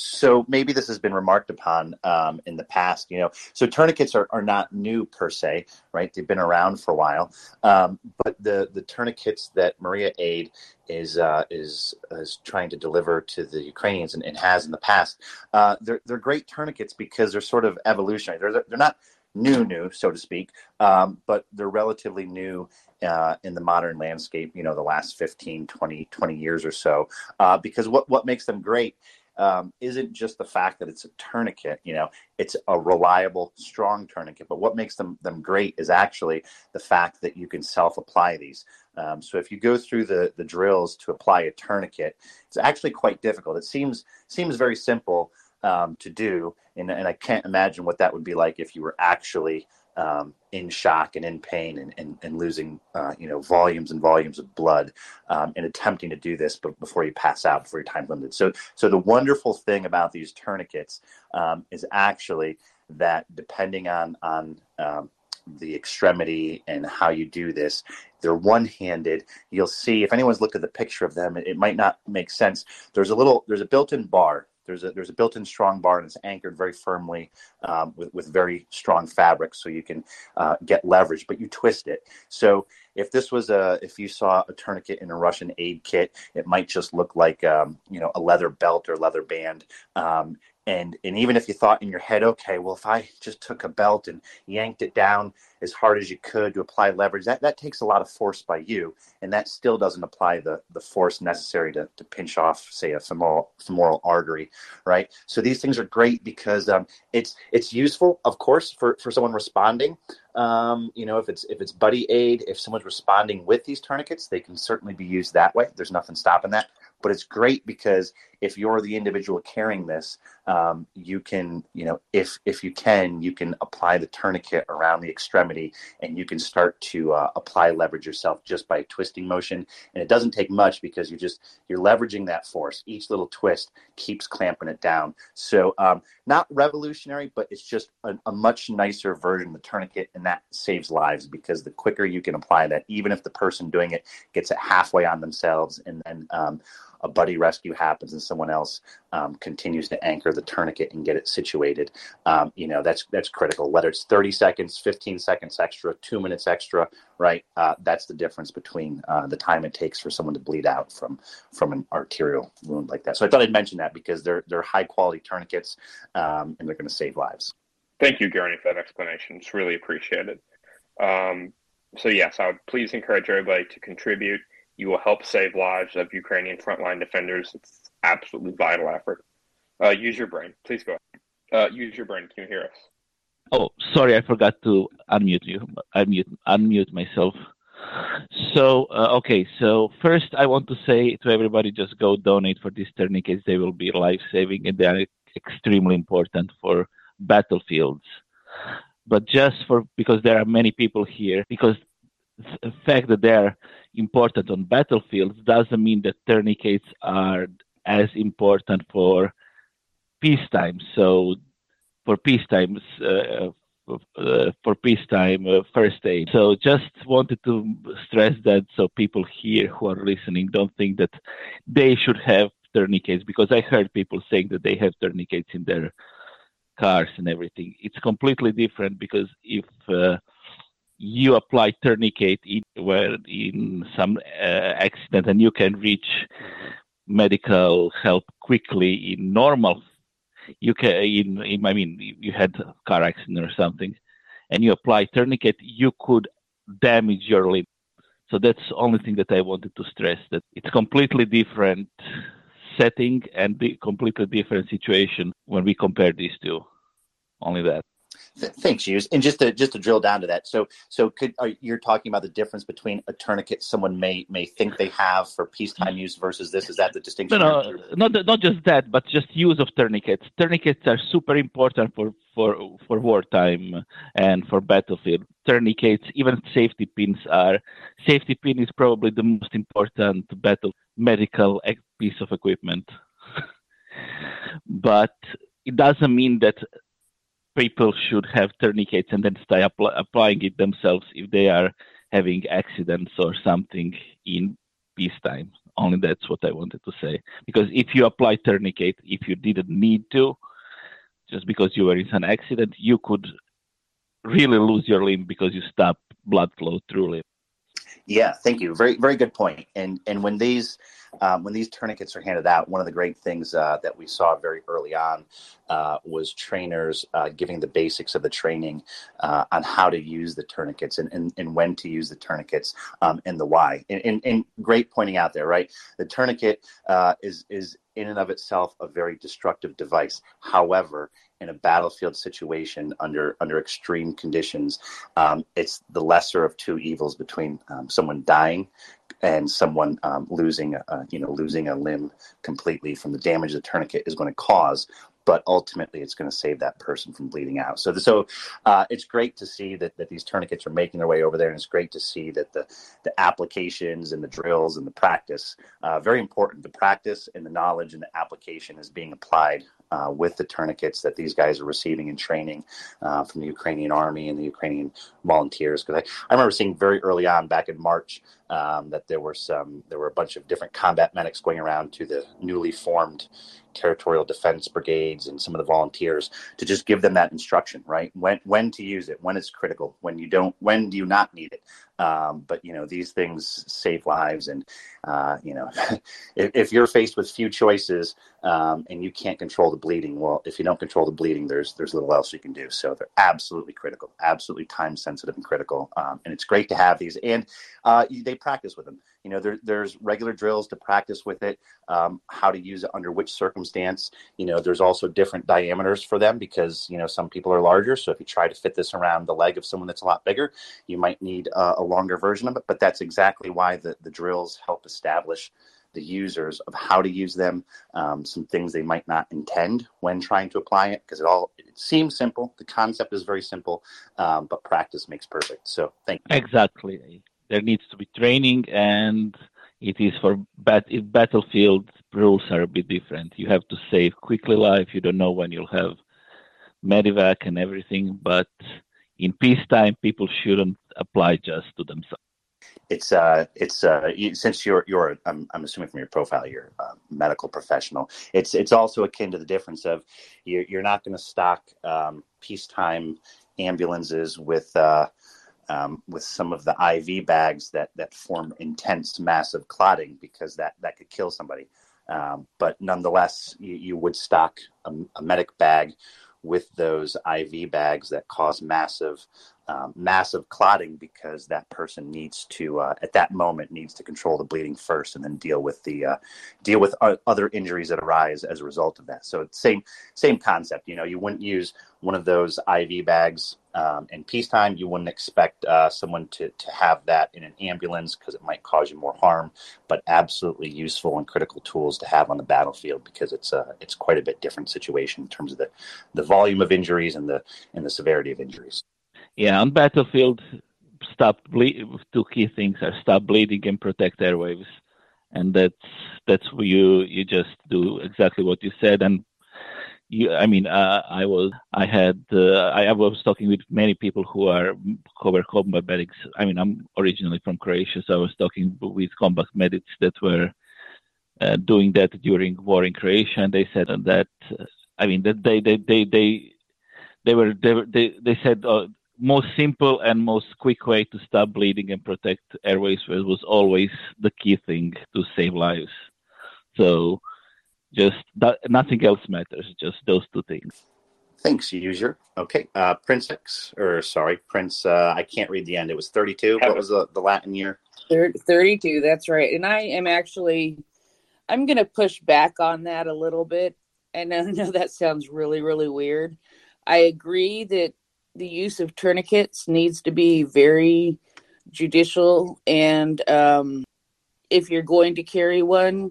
So maybe this has been remarked upon um, in the past, you know. So tourniquets are, are not new per se, right? They've been around for a while, um, but the the tourniquets that Maria Aid is uh, is is trying to deliver to the Ukrainians and, and has in the past, uh, they're they're great tourniquets because they're sort of evolutionary. They're they're not new new so to speak um, but they're relatively new uh, in the modern landscape you know the last 15 20 20 years or so uh, because what what makes them great um, isn't just the fact that it's a tourniquet. You know, it's a reliable, strong tourniquet. But what makes them them great is actually the fact that you can self apply these. Um, so if you go through the the drills to apply a tourniquet, it's actually quite difficult. It seems seems very simple um, to do, and, and I can't imagine what that would be like if you were actually um, in shock and in pain and, and, and losing, uh, you know, volumes and volumes of blood um, and attempting to do this but before you pass out, before your time limited. So, so the wonderful thing about these tourniquets um, is actually that depending on, on um, the extremity and how you do this, they're one-handed. You'll see if anyone's looked at the picture of them, it, it might not make sense. There's a little, there's a built-in bar there's a there's a built-in strong bar and it's anchored very firmly um, with with very strong fabric, so you can uh, get leverage. But you twist it. So if this was a if you saw a tourniquet in a Russian aid kit, it might just look like um, you know a leather belt or leather band. Um, and and even if you thought in your head okay well if i just took a belt and yanked it down as hard as you could to apply leverage that, that takes a lot of force by you and that still doesn't apply the, the force necessary to, to pinch off say a femoral femoral artery right? So these things are great because um, it's it's useful of course for, for someone responding. Um, you know if it's if it's buddy aid if someone's responding with these tourniquets they can certainly be used that way. There's nothing stopping that. But it's great because if you're the individual carrying this, um, you can, you know, if if you can, you can apply the tourniquet around the extremity, and you can start to uh, apply leverage yourself just by twisting motion. And it doesn't take much because you're just you're leveraging that force. Each little twist keeps clamping it down. So um, not revolutionary, but it's just a, a much nicer version of the tourniquet, and that saves lives because the quicker you can apply that, even if the person doing it gets it halfway on themselves, and then um, a buddy rescue happens and someone else um, continues to anchor the tourniquet and get it situated, um, you know that's that's critical. Whether it's 30 seconds, 15 seconds extra, two minutes extra, right? Uh, that's the difference between uh, the time it takes for someone to bleed out from from an arterial wound like that. So I thought I'd mention that because they're they're high quality tourniquets um, and they're going to save lives. Thank you, Gurney, for that explanation. It's really appreciated. Um, so yes, I would please encourage everybody to contribute. You will help save lives of Ukrainian frontline defenders. It's absolutely vital effort. Uh, use your brain. Please go ahead. Uh, use your brain. Can you hear us? Oh, sorry, I forgot to unmute you. I unmute, unmute myself. So, uh, okay. So first, I want to say to everybody, just go donate for these tourniquets. They will be life saving, and they are extremely important for battlefields. But just for because there are many people here, because fact that they are important on battlefields doesn't mean that tourniquets are as important for peacetime. So for peacetime, uh, uh, for peacetime uh, first aid. So just wanted to stress that so people here who are listening don't think that they should have tourniquets because I heard people saying that they have tourniquets in their cars and everything. It's completely different because if uh, you apply tourniquet in, where in some uh, accident and you can reach medical help quickly in normal you can in, in I mean you had a car accident or something and you apply tourniquet you could damage your limb. So that's the only thing that I wanted to stress that it's completely different setting and the completely different situation when we compare these two. Only that Thanks, Hughes. And just to just to drill down to that, so so could are, you're talking about the difference between a tourniquet someone may may think they have for peacetime use versus this? Is that the distinction? No, no, not not just that, but just use of tourniquets. Tourniquets are super important for for for wartime and for battlefield. Tourniquets, even safety pins are. Safety pin is probably the most important battle medical piece of equipment. but it doesn't mean that people should have tourniquets and then start apply, applying it themselves if they are having accidents or something in peacetime. Only that's what I wanted to say. Because if you apply tourniquet, if you didn't need to, just because you were in an accident, you could really lose your limb because you stop blood flow through limb. Yeah, thank you. Very, very good point. And and when these um, when these tourniquets are handed out, one of the great things uh, that we saw very early on uh, was trainers uh, giving the basics of the training uh, on how to use the tourniquets and, and, and when to use the tourniquets um, and the why. And, and, and, great pointing out there, right? The tourniquet uh, is is in and of itself a very destructive device. However, in a battlefield situation under under extreme conditions, um, it's the lesser of two evils between um, someone dying and someone um, losing a, you know losing a limb completely from the damage the tourniquet is going to cause but ultimately it's going to save that person from bleeding out. So, so uh, it's great to see that, that these tourniquets are making their way over there, and it's great to see that the the applications and the drills and the practice, uh, very important. The practice and the knowledge and the application is being applied uh, with the tourniquets that these guys are receiving in training uh, from the Ukrainian army and the Ukrainian volunteers. Because I, I remember seeing very early on back in March um, that there were some there were a bunch of different combat medics going around to the newly formed territorial defense brigades and some of the volunteers to just give them that instruction right? When when to use it when it's critical when you don't when do you not need it? Um, but you know these things save lives and uh, you know if, if, you're faced with few choices um, and you can't control the bleeding well if you don't control the bleeding there's there's little else you can do. So they're absolutely critical absolutely time sensitive and critical um, and it's great to have these. And uh, they practice with them you know there, there's regular drills to practice with it um, how to use it under which circumstance you know there's also different diameters for them because you know some people are larger so if you try to fit this around the leg of someone that's a lot bigger you might need uh, a longer version of it but that's exactly why the, the drills help establish the users of how to use them, um, some things they might not intend when trying to apply it, because it all it seems simple. The concept is very simple, um, but practice makes perfect. So thank you. Exactly there needs to be training and it is for bat- if battlefield rules are a bit different. You have to save quickly life. You don't know when you'll have medevac and everything. But in peacetime, people shouldn't apply just to themselves. It's uh, it's uh, since you're you're I'm, I'm assuming from your profile you're a medical professional. It's it's also akin to the difference of you're you're not going to stock um, peacetime ambulances with. Uh, um, with some of the IV bags that that form intense, massive clotting because that that could kill somebody. Um, but nonetheless, you, you would stock a, a, medic bag with those IV bags that cause massive um, massive clotting because that person needs to uh, at that moment needs to control the bleeding first and then deal with the uh, deal with other injuries that arise as a result of that so it's same same concept you know you wouldn't use one of those iv bags um, in peacetime you wouldn't expect uh, someone to, to have that in an ambulance because it might cause you more harm but absolutely useful and critical tools to have on the battlefield because it's a it's quite a bit different situation in terms of the the volume of injuries and the and the severity of injuries. Yeah, on battlefield, stop ble- two key things are stop bleeding and protect airways, and that's that's where you you just do exactly what you said, and you, I mean, uh, I was, I had, uh, I, was talking with many people who are who were combat medics. I mean, I'm originally from Croatia, so I was talking with combat medics that were uh, doing that during war in Croatia, and they said that, I mean, that they they they they they were they they, they said uh, most simple and most quick way to stop bleeding and protect airways was always the key thing to save lives. So just that, nothing else matters. Just those two things. Thanks, user. Okay, uh, Prince X, or sorry, Prince. Uh, I can't read the end. It was thirty-two. What was the, the Latin year? Thirty-two. That's right. And I am actually, I'm going to push back on that a little bit. And I know that sounds really, really weird. I agree that the use of tourniquets needs to be very judicial, and um, if you're going to carry one,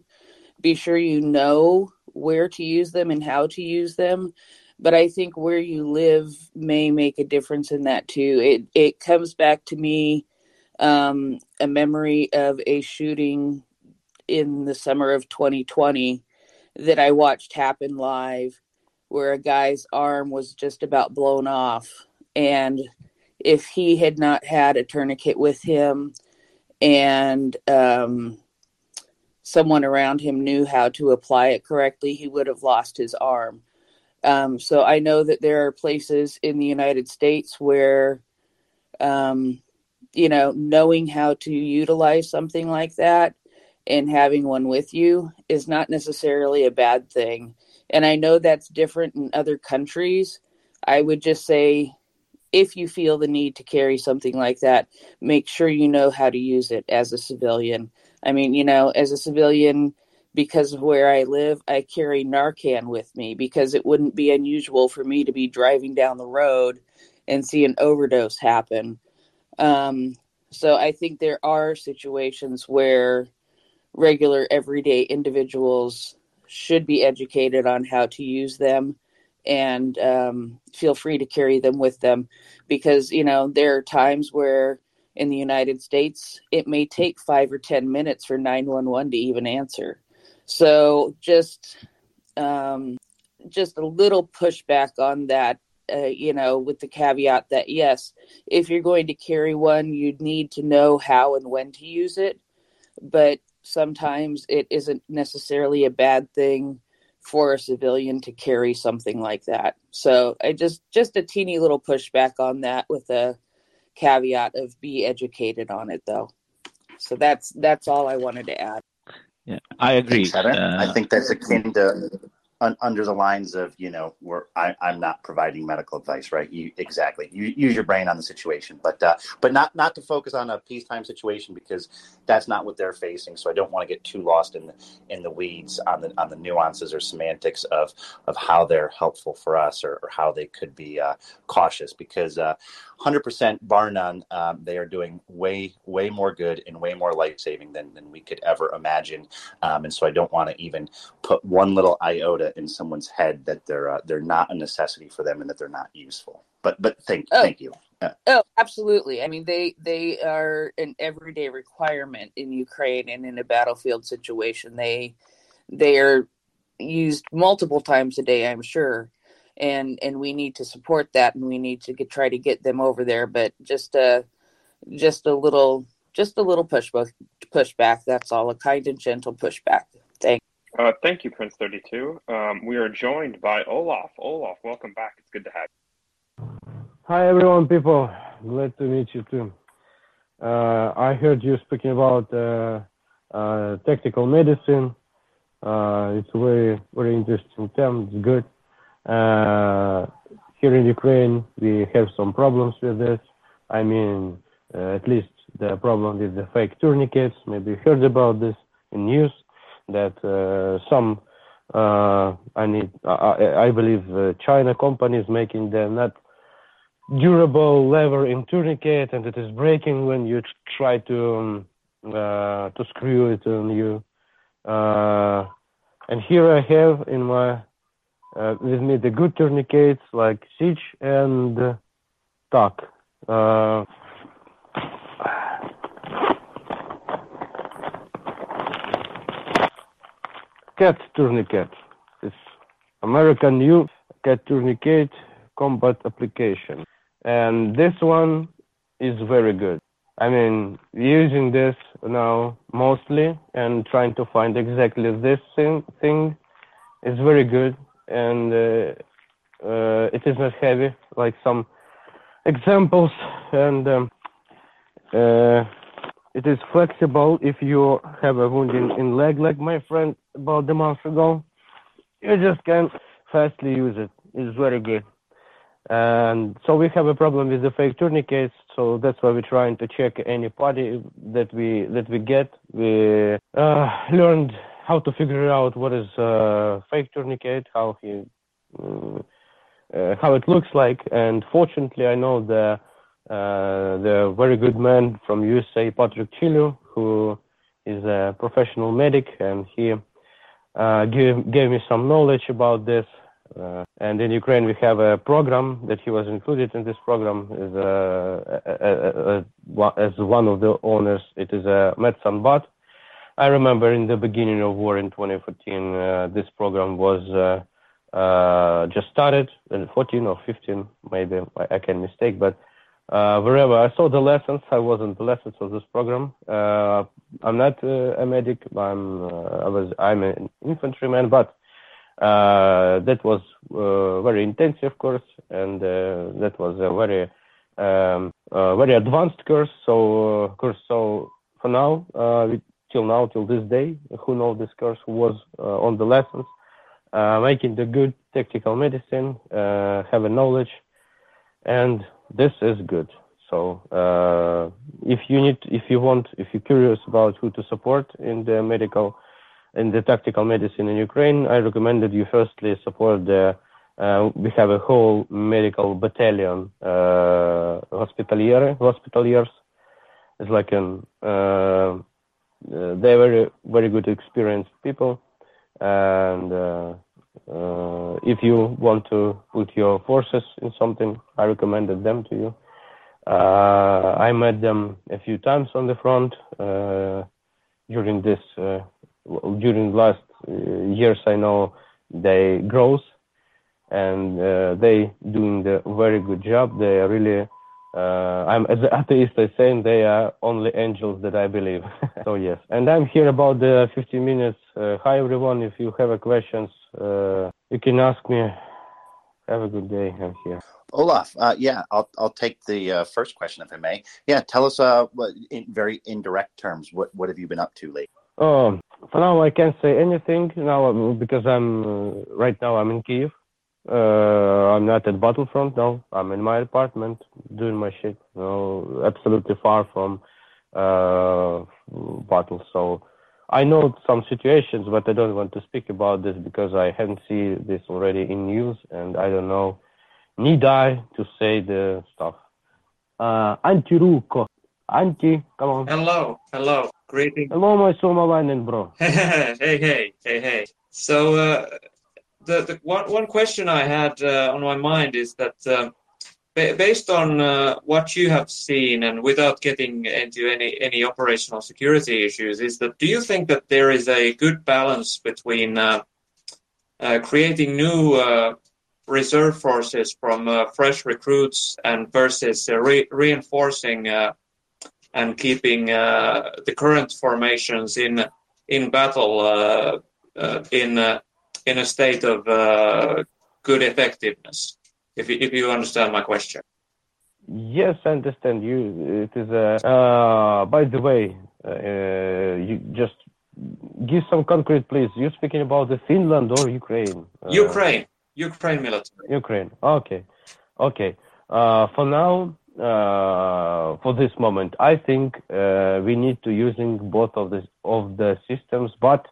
be sure you know where to use them and how to use them but i think where you live may make a difference in that too. It it comes back to me um, a memory of a shooting in the summer of 2020 that i watched happen live where a guy's arm was just about blown off and if he had not had a tourniquet with him and um, someone around him knew how to apply it correctly, he would have lost his arm. Um, so I know that there are places in the United States where, um, you know, knowing how to utilize something like that and having one with you is not necessarily a bad thing. And I know that's different in other countries. I would just say if you feel the need to carry something like that, make sure you know how to use it as a civilian. I mean, you know, as a civilian, because of where I live, I carry Narcan with me because it wouldn't be unusual for me to be driving down the road and see an overdose happen. Um, so I think there are situations where regular, everyday individuals should be educated on how to use them and um, feel free to carry them with them because, you know, there are times where in the United States, it may take five or 10 minutes for 911 to even answer. So just, um, just a little pushback on that, uh, you know, with the caveat that yes, if you're going to carry one, you need to know how and when to use it. But sometimes it isn't necessarily a bad thing for a civilian to carry something like that. So I just just a teeny little pushback on that with a caveat of be educated on it though. So that's that's all I wanted to add. Yeah, I agree. Uh, I think that's akin to un, under the lines of you know where I, am not providing medical advice, right? You exactly. You use your brain on the situation, but uh, but not not to focus on a peacetime situation because that's not what they're facing. So I don't want to get too lost in the in the weeds on the on the nuances or semantics of of how they're helpful for us or, or how they could be uh, cautious because. Uh, 100% bar none, um, they are doing way, way more good and way more life saving than, than we could ever imagine. Um, and so I don't want to even put one little iota in someone's head that they're uh, they're not a necessity for them and that they're not useful. But but thank oh. thank you. Yeah. Oh, absolutely. I mean, they they are an everyday requirement in Ukraine and in a battlefield situation. They they are used multiple times a day. I'm sure and and we need to support that and we need to get, try to get them over there but just a just a little just a little pushback pushback that's all a kind and gentle pushback uh, thank you prince 32 um, we are joined by olaf. Olaf welcome back. It's good to have you. Hi everyone people. Glad to meet you too. Uh, i heard you speaking about uh, uh tactical medicine. Uh, it's a very very interesting term. It's good. Uh, here in Ukraine, we have some problems with this. I mean, at least the problem with the fake tourniquets. Maybe you heard about this in news that uh, some, uh, I need, I, I believe, uh, China companies making the not durable lever in tourniquet, and it is breaking when you try to um, to screw it on you. and here I have in my with me the good tourniquets like Siege and uh, Tak. Uh, cat tourniquet. It's American new CAT tourniquet combat application. And this one is very good. I mean, using this now mostly and trying to find exactly this thing, thing is very good. And uh, uh, it is not heavy like some examples. And um, uh, it is flexible if you have a wound in, in leg, like my friend about a month ago. You just can fastly use it. It's very good. And so we have a problem with the fake tourniquets. So that's why we're trying to check any party that we that we get. We uh, learned how to figure out what is a fake tourniquet, how he, uh, uh, how it looks like. And fortunately, I know the the very good man from USA, Patrick Chilu, who is a professional medic, and he uh, gave gave me some knowledge about this. Uh, and in Ukraine, we have a program that he was included in this program as, a, a, a, as one of the owners. It is a Medsanbat. I remember in the beginning of war in 2014, uh, this program was uh, uh, just started in 14 or 15, maybe I, I can mistake, but uh, wherever I saw the lessons, I was in the lessons of this program. Uh, I'm not uh, a medic. I'm I was I'm an infantryman, but uh, that was uh, very intensive course, and uh, that was a very um, very advanced course. So course. So for now, we, till now, till this day, who know this course was on the lessons, making the good tactical medicine, have a knowledge, and this is good. So uh, if you need, if you want, if you're curious about who to support in the medical in the tactical medicine in Ukraine, I recommend that you firstly support the. Uh, we have a whole medical battalion, uh, hospitalier, hospitaliers. It's like an uh, uh they're very very good experienced people, and uh, uh, if you want to put your forces in something, I recommended them to you. I met them a few times on the front during this during last uh, years, I know they grows and uh, they doing the very good job. They are really. Uh, I'm as an atheist. I say they are only angels that I believe. so yes, and I'm here about the 15 minutes. Uh, hi everyone. If you have a questions, uh, you can ask me. Have a good day. I'm here. Olaf, uh, yeah, I'll I'll take the uh, first question if I may. Yeah, tell us, uh, what, in very indirect terms, what what have you been up to lately? Oh, for now I can't say anything now because I'm uh, right now I'm in Kiev. Uh, I'm not at battlefront now. I'm in my apartment doing my shit. You know, absolutely far from uh, battle. So I know some situations, but I don't want to speak about this because I haven't seen this already in news, and I don't know. Need I to say the stuff? Uh, Anti-Ruko. Anti, come on. Hello, hello. Greetings. Hello, my Somalian bro. hey, hey, hey, hey. So, uh, the, the one, one question I had uh, on my mind is that uh, based on uh, what you have seen and without getting into any, any operational security issues, is that do you think that there is a good balance between uh, uh, creating new reserve forces from fresh recruits and versus re- reinforcing and keeping uh, the current formations in in battle uh, uh, in in a state of good effectiveness. If you, if you understand my question. Yes, I understand you. It is a. Uh, by the way, uh, you just give some concrete, please. You're speaking about the Finland or Ukraine? Uh, Ukraine. Ukraine military. Ukraine. Okay. Okay. for now, uh, for this moment. I think uh, we need to using both of the of the systems, but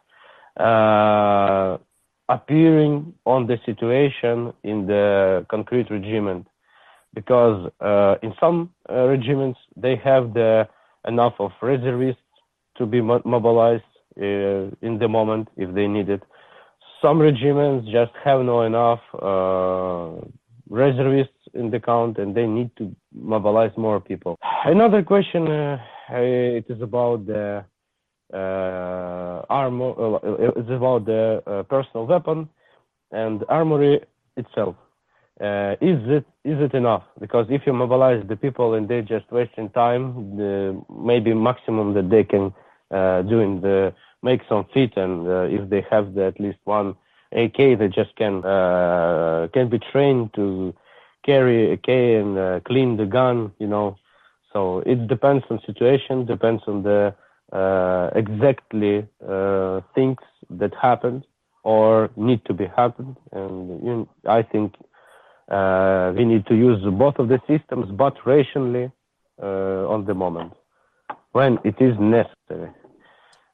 uh, appearing on the situation in the concrete regiment, because uh, in some uh, regiments they have the enough of reservists to be mo- mobilized uh, in the moment if they need it. Some regiments just have no enough reservists in the count and they need to mobilize more people. Another question uh, it is about the uh, armor, uh, it's about the uh, personal weapon. and armory itself. Uh, is it is it enough? Because if you mobilize the people and they're just wasting time, the, maybe maximum that they can uh, do in the make some fit, and uh, if they have the, at least one AK, they just can uh, can be trained to carry AK and uh, clean the gun. You know, so it depends on situation, depends on the uh, exactly things that happened or need to be happened, and you know, I think uh, we need to use both of the systems, but rationally uh, on the moment when it is necessary.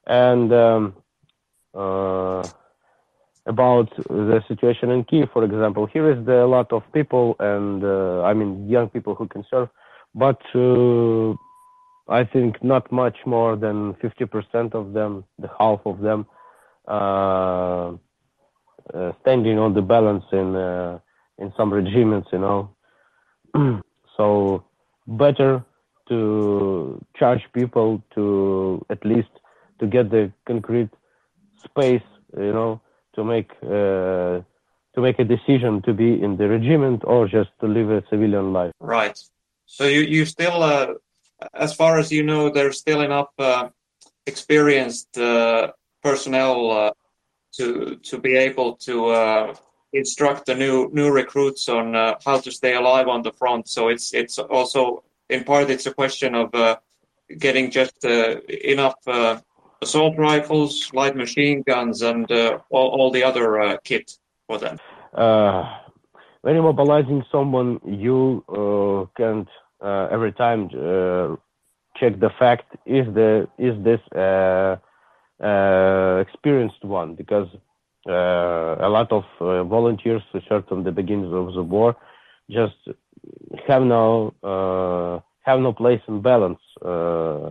And um, uh, about the situation in Kiev, for example, here is the, a lot of people, and uh, I mean young people who can serve, but uh, I think not much more than 50% of them, the half of them, uh, standing on the balance in in some regiments, you know. so better to charge people to at least to get the concrete space, you know, to make uh, to make a decision to be in the regiment or just to live a civilian life. Right. So you you still, uh, as far as you know, there's still enough uh, experienced uh, personnel uh, to to be able to uh, instruct the new new recruits on uh, how to stay alive on the front. So it's it's also in part it's a question of uh, getting just uh, enough uh, assault rifles, light machine guns, and uh, all, all the other uh, kit for them. when you're mobilizing someone, you can't every time check the fact is the is this experienced one because uh, a lot of uh, volunteers served from the beginning of the war just have no uh, have no place in balance.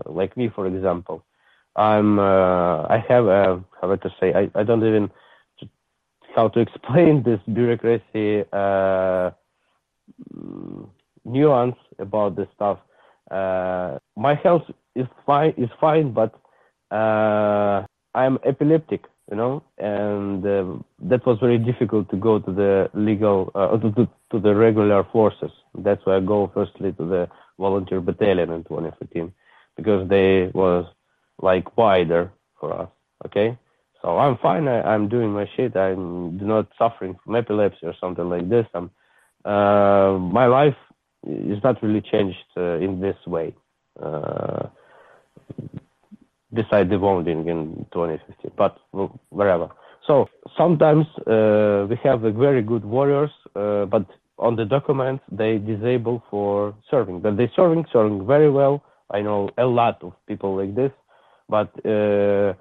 like me, for example, I'm I have a how to say I, I don't even how to explain this bureaucracy uh, nuance about this stuff. Uh, my health is fine, is fine, but uh, I'm epileptic you know, and uh, that was very difficult to go to the legal, uh, to, to, to, the regular forces. That's why I go firstly to the volunteer battalion in 2015 because they was like wider for us. Okay, so I'm fine. I, am doing my shit. I'm not suffering from epilepsy or something like this. I'm, uh, my life is not really changed uh, in this way. Uh, decide the wounding in 2015, but wherever. So sometimes uh, we have very good warriors, uh, but on the documents they disable for serving. But they serving, serving very well. I know a lot of people like this, but uh,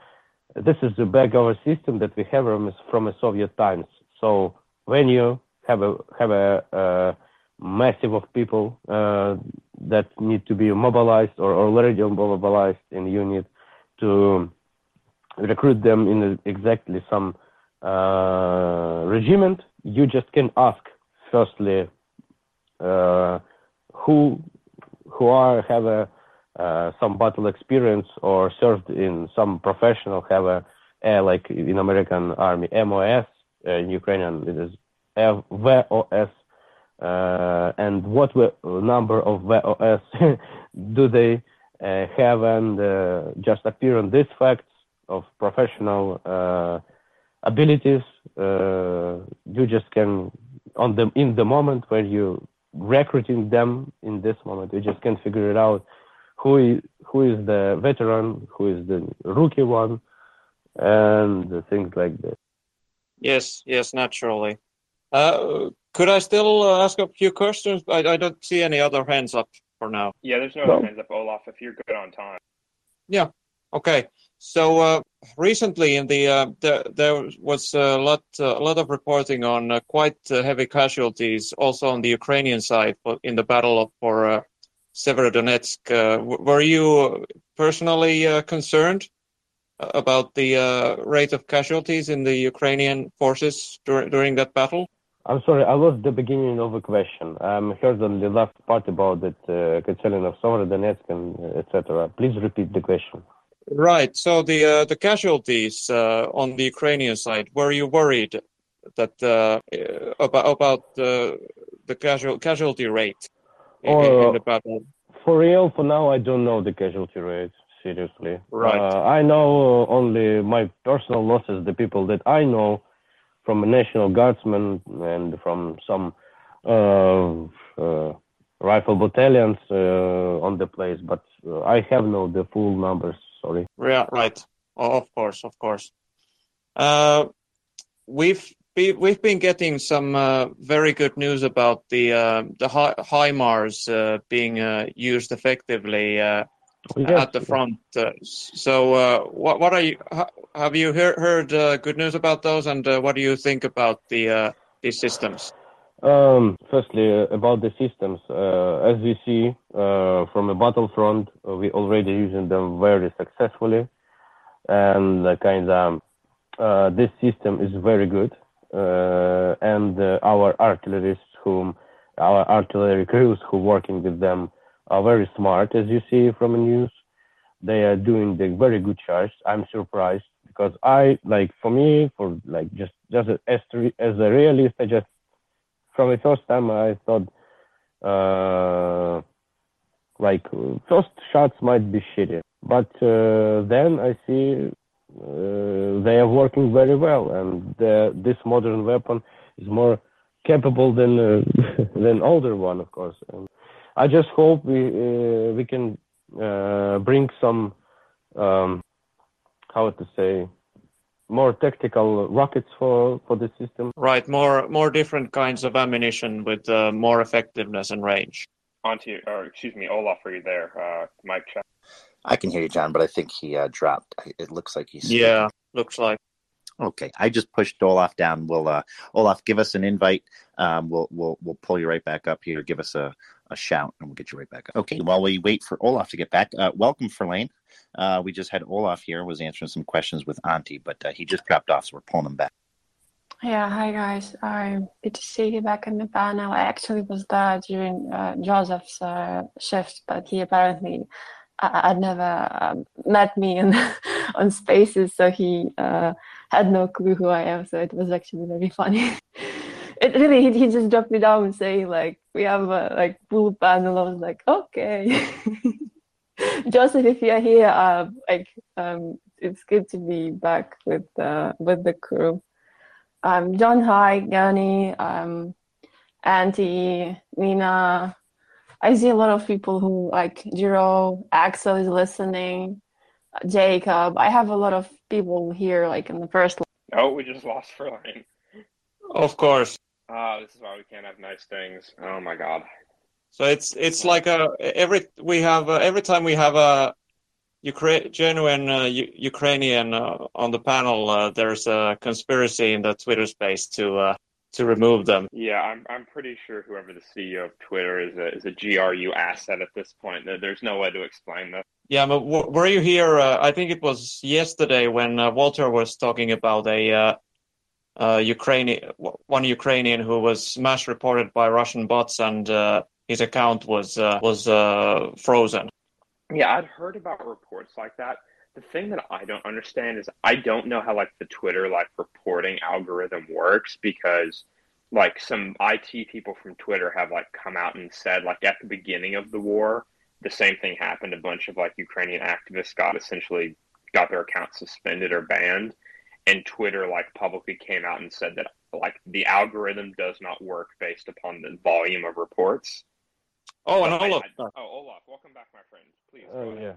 this is the back of our system that we have from, from Soviet times. So when you have a have a, a massive of people uh, that need to be mobilized or already mobilized in unit, to recruit them in exactly some uh, regiment, you just can ask firstly uh, who who are have a uh, some battle experience or served in some professional have a, a like in American Army MOS uh, in Ukrainian it is VOS and what number of VOS do they uh, have and uh, just appear on these facts of professional uh, abilities. you just can on them in the moment where you recruiting them in this moment, you just can figure it out who is who is the veteran, who is the rookie one, and things like that. Yes, yes, naturally. Uh, could I still uh, ask a few questions? I, I don't see any other hands up for now. Yeah, there's no, no. hands up, Olaf, if you're good on time. Yeah. Okay. So uh, recently, in the, uh, the, there was a lot uh, a lot of reporting on uh, quite uh, heavy casualties, also on the Ukrainian side, in the battle for uh, Severodonetsk. were you personally concerned about the rate of casualties in the Ukrainian forces dur- during that battle? I'm sorry, I lost the beginning of the question. I um, heard on the last part about uh, concerning of Severodonetsk and uh, etc. Please repeat the question. Right. So the uh, the casualties uh, on the Ukrainian side, were you worried that uh, about about uh, the casual casualty rate in, uh, the battle? For real, for now, I don't know the casualty rate. Seriously, Right. Uh, I know only my personal losses, the people that I know from a National Guardsmen and from some uh, uh, rifle battalions uh, on the place, but I have no the full numbers. Sorry. Yeah, right. O- Of course, of course. We've be, we've been getting some uh, very good news about the uh, the HIMARS uh, being used effectively at the front. Uh, so, uh, what what are you? ha- Have you heard heard uh, good news about those, and uh, what do you think about the uh, these systems? Um, firstly, uh, about the systems, uh, as we see uh, from the battlefront, uh, we already using them very successfully, and uh, kind of uh, this system is very good, uh, and uh, our artillerists, whom our artillery crews who working with them are very smart, as you see from the news. They are doing the very good charge. I'm surprised because I like for me for like just just as as a realist, I just from the first time I thought uh, like first shots might be shitty, but uh, then I see uh, they are working very well, and the, this modern weapon is more capable than uh, than older one, of course. And I just hope we uh, we can uh, bring some um, how to say more tactical rockets for for the system. Right, more more different kinds of ammunition with uh, more effectiveness and range. Onto, or excuse me, Olaf, are you there? Uh, mic check. I can hear you, John, but I think he uh, dropped. It looks like he's Yeah, looks like. Okay, I just pushed Olaf down. We'll uh, Olaf give us an invite. Um, we'll we'll we'll pull you right back up here. Give us a, a shout, and we'll get you right back up. Okay, while we wait for Olaf to get back, uh, welcome, Verlaine. Uh, we just had Olaf here was answering some questions with Auntie, but uh, he just dropped off, so we're pulling him back. Yeah, hi guys. I'm good to see you back in the panel. I actually was there during uh, Joseph's uh, shift, but he apparently uh, had never um, met me in, on Spaces, so he uh, had no clue who I am. So it was actually very funny. it really, he, he just dropped me down and saying like, "We have a like full panel." I was like, "Okay." Joseph, if you're here, uh, like, um, it's good to be back with uh, with the crew um, John Hi, Gani, um, Auntie, Nina. I see a lot of people who like Jiro, Axel is listening, uh, Jacob. I have a lot of people here, like in the first. Oh, we just lost Verlaine. Of course. Ah, this is why we can't have nice things. Oh my god. So it's it's like a every we have uh, every time we have a Ukra- genuine uh, U- Ukrainian uh, on the panel, uh, there's a conspiracy in the Twitter space to uh, to remove them. Yeah, I'm I'm pretty sure whoever the CEO of Twitter is a is a GRU asset at this point. There's no way to explain that. Yeah, but w- were you here? Uh, I think it was yesterday when uh, Walter was talking about a uh, uh, Ukrainian one Ukrainian who was smash reported by Russian bots and uh, his account was uh, was uh, frozen. Yeah, I'd heard about reports like that. The thing that I don't understand is I don't know how like the Twitter like reporting algorithm works because like some IT people from Twitter have like come out and said like at the beginning of the war the same thing happened. A bunch of like Ukrainian activists got essentially got their accounts suspended or banned, and Twitter like publicly came out and said that like the algorithm does not work based upon the volume of reports. Oh, and But I- Olaf. I- oh, Olaf, welcome back, my friend. Please. Oh yeah.